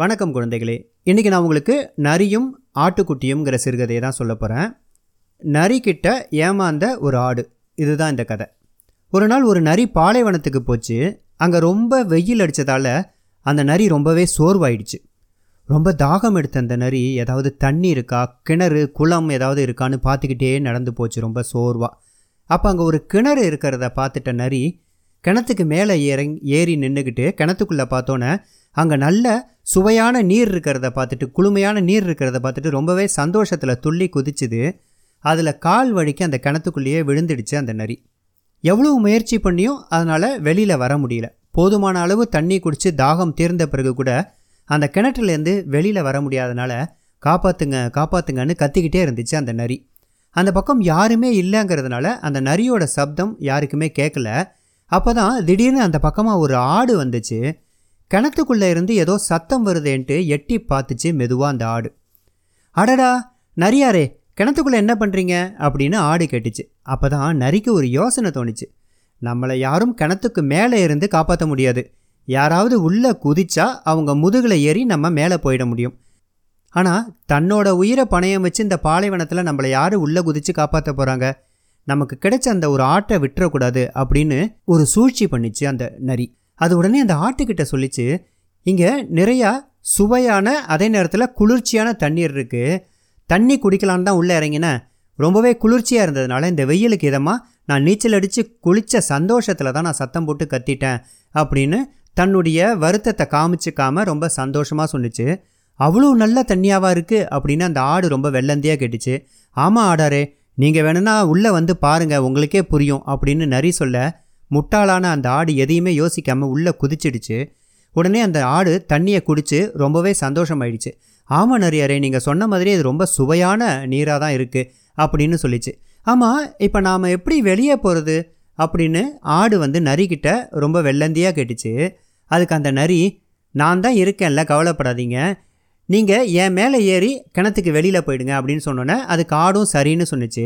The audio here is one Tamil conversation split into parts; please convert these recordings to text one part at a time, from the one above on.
வணக்கம் குழந்தைகளே. இன்றைக்கி நான் உங்களுக்கு நரியும் ஆட்டுக்குட்டியும்ங்கிற சிறுகதையை தான் சொல்ல போகிறேன் நரி கிட்ட ஏமாந்த ஒரு ஆடு. இதுதான் இந்த கதை. ஒரு நாள் ஒரு நரி பாலைவனத்துக்கு போச்சு. அங்கே ரொம்ப வெயில் அடித்ததால் அந்த நரி ரொம்பவே சோர்வாயிடுச்சு. ரொம்ப தாகம் எடுத்த அந்த நரி ஏதாவது தண்ணி இருக்கா கிணறு குளம் ஏதாவது இருக்கான்னு பார்த்துக்கிட்டே நடந்து போச்சு. ரொம்ப சோர்வாக அப்போ அங்கே ஒரு கிணறு இருக்கிறத பார்த்துட்ட நரி கிணத்துக்கு மேலே இறங் ஏறி நின்றுக்கிட்டு கிணத்துக்குள்ளே பார்த்தோன்னே அங்கே நல்ல சுவையான நீர் இருக்கிறத பார்த்துட்டு குளுமையான நீர் இருக்கிறத பார்த்துட்டு ரொம்பவே சந்தோஷத்தில் துள்ளி குதிச்சுது. அதில் கால் வழிக்கு அந்த கிணத்துக்குள்ளேயே விழுந்துடுச்சு அந்த நரி. எவ்வளவு முயற்சி பண்ணியும் அதனால் வெளியில் வர முடியல. போதுமான அளவு தண்ணி குடித்து தாகம் தீர்ந்த பிறகு கூட அந்த கிணற்றுலேருந்து வெளியில் வர முடியாதனால காப்பாற்றுங்க காப்பாற்றுங்கன்னு கத்திக்கிட்டே இருந்துச்சு அந்த நரி. அந்த பக்கம் யாருமே இல்லைங்கிறதுனால அந்த நரியோட சப்தம் யாருக்குமே கேட்கல. அப்போ தான் திடீர்னு அந்த பக்கமாக ஒரு ஆடு வந்துச்சு. கிணத்துக்குள்ளே இருந்து ஏதோ சத்தம் வருதேன்ட்டு எட்டி பார்த்துச்சு மெதுவாக அந்த ஆடு. அடடா நரியாரே கிணத்துக்குள்ளே என்ன பண்ணுறீங்க அப்படின்னு ஆடு கேட்டுச்சு. அப்போ தான் நரிக்கு ஒரு யோசனை தோணுச்சு. நம்மளை யாரும் கிணத்துக்கு மேலே இருந்து காப்பாற்ற முடியாது. யாராவது உள்ளே குதிச்சா அவங்க முதுகில் ஏறி நம்ம மேலே போயிட முடியும். ஆனால் தன்னோட உயிரை பணயம் வச்சு இந்த பாலைவனத்தில் நம்மளை யார் உள்ளே குதித்து காப்பாற்ற போகிறாங்க நமக்கு கிடைச்ச அந்த ஒரு ஆட்டை விட்டுறக்கூடாது அப்படின்னு ஒரு சூழ்ச்சி பண்ணிச்சு அந்த நரி. அது உடனே அந்த ஆட்டுக்கிட்ட சொல்லிச்சு இங்கே நிறையா சுவையான அதே நேரத்தில் குளிர்ச்சியான தண்ணீர் இருக்குது தண்ணி குடிக்கலான்னு தான் உள்ளே இறங்கினேன் ரொம்பவே குளிர்ச்சியாக இருந்ததுனால இந்த வெயிலுக்கு இதமாக நான் நீச்சல் அடித்து குளித்த சந்தோஷத்தில் தான் நான் சத்தம் போட்டு கத்திட்டேன் அப்படின்னு தன்னுடைய வருத்தத்தை காமிச்சிக்காம ரொம்ப சந்தோஷமாக சொன்னிச்சு. அவ்வளோ நல்ல தண்ணியாவாக இருக்குது அப்படின்னு அந்த ஆடு ரொம்ப வெள்ளந்தியாக கேட்டுச்சு. ஆமாம் ஆடாரே நீங்கள் வேணும்னா உள்ளே வந்து பாருங்கள் உங்களுக்கே புரியும் அப்படின்னு நரி சொல்ல முட்டாளான அந்த ஆடு எதையுமே யோசிக்காமல் உள்ளே குதிச்சிடுச்சு. உடனே அந்த ஆடு தண்ணியை குடித்து ரொம்பவே சந்தோஷமாயிடுச்சு. ஆமாம் நரியாரே நீங்கள் சொன்ன மாதிரி இது ரொம்ப சுவையான நீராக தான் இருக்குது அப்படின்னு சொல்லிச்சு. ஆமாம் இப்போ நாம் எப்படி வெளியே போகிறது அப்படின்னு ஆடு வந்து நரிக்கிட்ட ரொம்ப வெள்ளந்தியாக கேட்டுச்சு. அதுக்கு அந்த நரி நான் தான் இருக்கேன்ல கவலைப்படாதீங்க. நீங்கள் என் மேலே ஏறி கிணத்துக்கு வெளியில் போயிடுங்க அப்படின்னு சொன்னோன்னே அதுக்கு காடும் சரின்னு சொன்னிச்சு.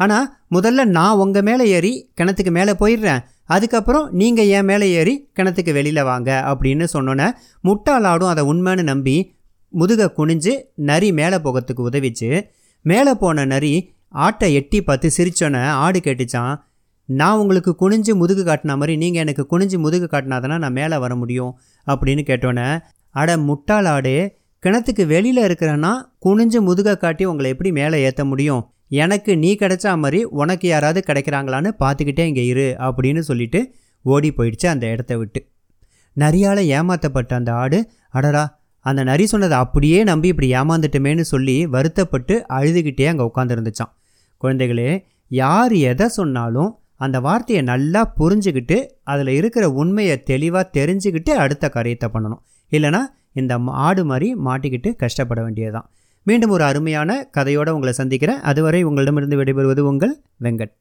ஆனால் முதல்ல நான் உங்கள் மேலே ஏறி கிணத்துக்கு மேலே போயிடுறேன். அதுக்கப்புறம் நீங்கள் என் மேலே ஏறி கிணத்துக்கு வெளியில் வாங்க அப்படின்னு சொன்னோன்னே முட்டாள் ஆடும் அதை உண்மைன்னு நம்பி முதுக குனிஞ்சு நரி மேலே போகிறதுக்கு உதவிச்சு மேலே போன நரி ஆட்டை எட்டி பார்த்து சிரிச்சோன்னே ஆடு கேட்டுச்சான் நான் உங்களுக்கு குனிஞ்சு முதுகு காட்டின மாதிரி நீங்கள் எனக்கு குனிஞ்சு முதுகு காட்டினாதானே நான் மேலே வர முடியும்? அப்படின்னு கேட்டோன்னே அட முட்டாள் ஆடு கிணத்துக்கு வெளியில் இருக்கிறேன்னா குனிஞ்சு முதுக காட்டி உங்களை எப்படி மேலே ஏற்ற முடியும்? எனக்கு நீ கிடைச்சா மாதிரி உனக்கு யாராவது கிடைக்கிறாங்களான்னு பார்த்துக்கிட்டே இங்கே இரு அப்படின்னு சொல்லிட்டு ஓடி போயிடுச்சு அந்த இடத்த விட்டு. நரியால் ஏமாற்றப்பட்ட அந்த ஆடு அடடா அந்த நரி சொன்னதை அப்படியே நம்பி இப்படி ஏமாந்துட்டுமேன்னு சொல்லி வருத்தப்பட்டு அழுதுகிட்டே அங்கே உட்காந்துருந்துச்சான் குழந்தைகளே யார் எதை சொன்னாலும் அந்த வார்த்தையை நல்லா புரிஞ்சுக்கிட்டு அதில் இருக்கிற உண்மையை தெளிவாக தெரிஞ்சுக்கிட்டு அடுத்த காரியத்தை பண்ணணும். இல்லைனா இந்த ஆடு மாதிரி மாட்டிக்கிட்டு கஷ்டப்பட வேண்டியதுதான். மீண்டும் ஒரு அருமையான கதையோடு உங்களை சந்திக்கிறேன். அதுவரை உங்களிடமிருந்து விடைபெறுவது உங்கள் வெங்கட்.